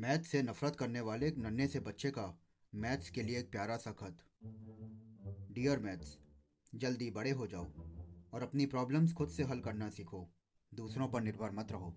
Math से नफरत करने वाले एक नन्हे से बच्चे का मैथ्स के लिए एक प्यारा सा खत। डियर मैथ्स जल्दी बड़े हो जाओ और अपनी प्रॉब्लम्स खुद से हल करना सीखो। दूसरों पर निर्भर मत रहो।